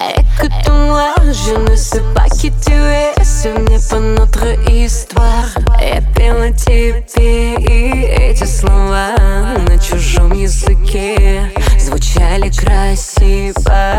Écoute-moi, je ne sais pas qui tu es, ce n'est pas notre histoire. Я пела тебе и эти слова на чужом языке звучали красиво.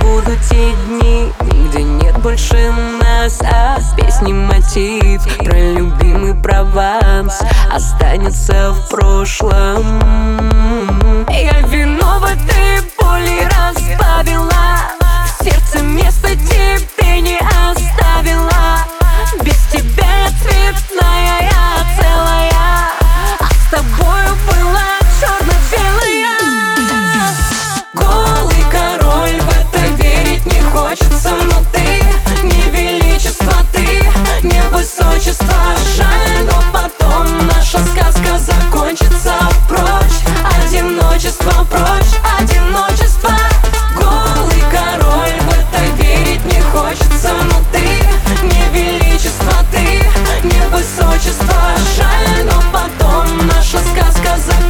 Будут те дни, где нет больше нас А с песни мотив про любимый Прованс Останется в прошлом.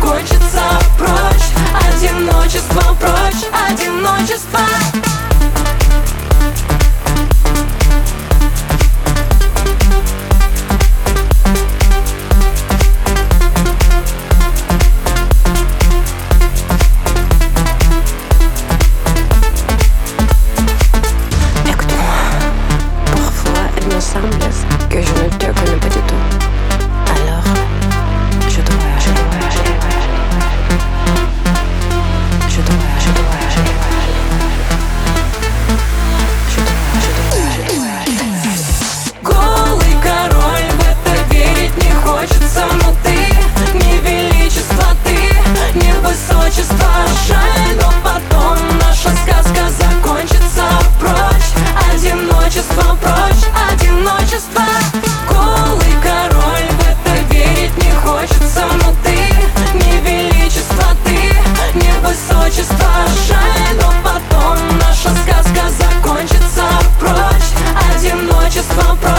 Хочется прочь, одиночество прочь, одиночество. одиночество жаль, но потом наша сказка закончится. Прочь Одиночество прочь.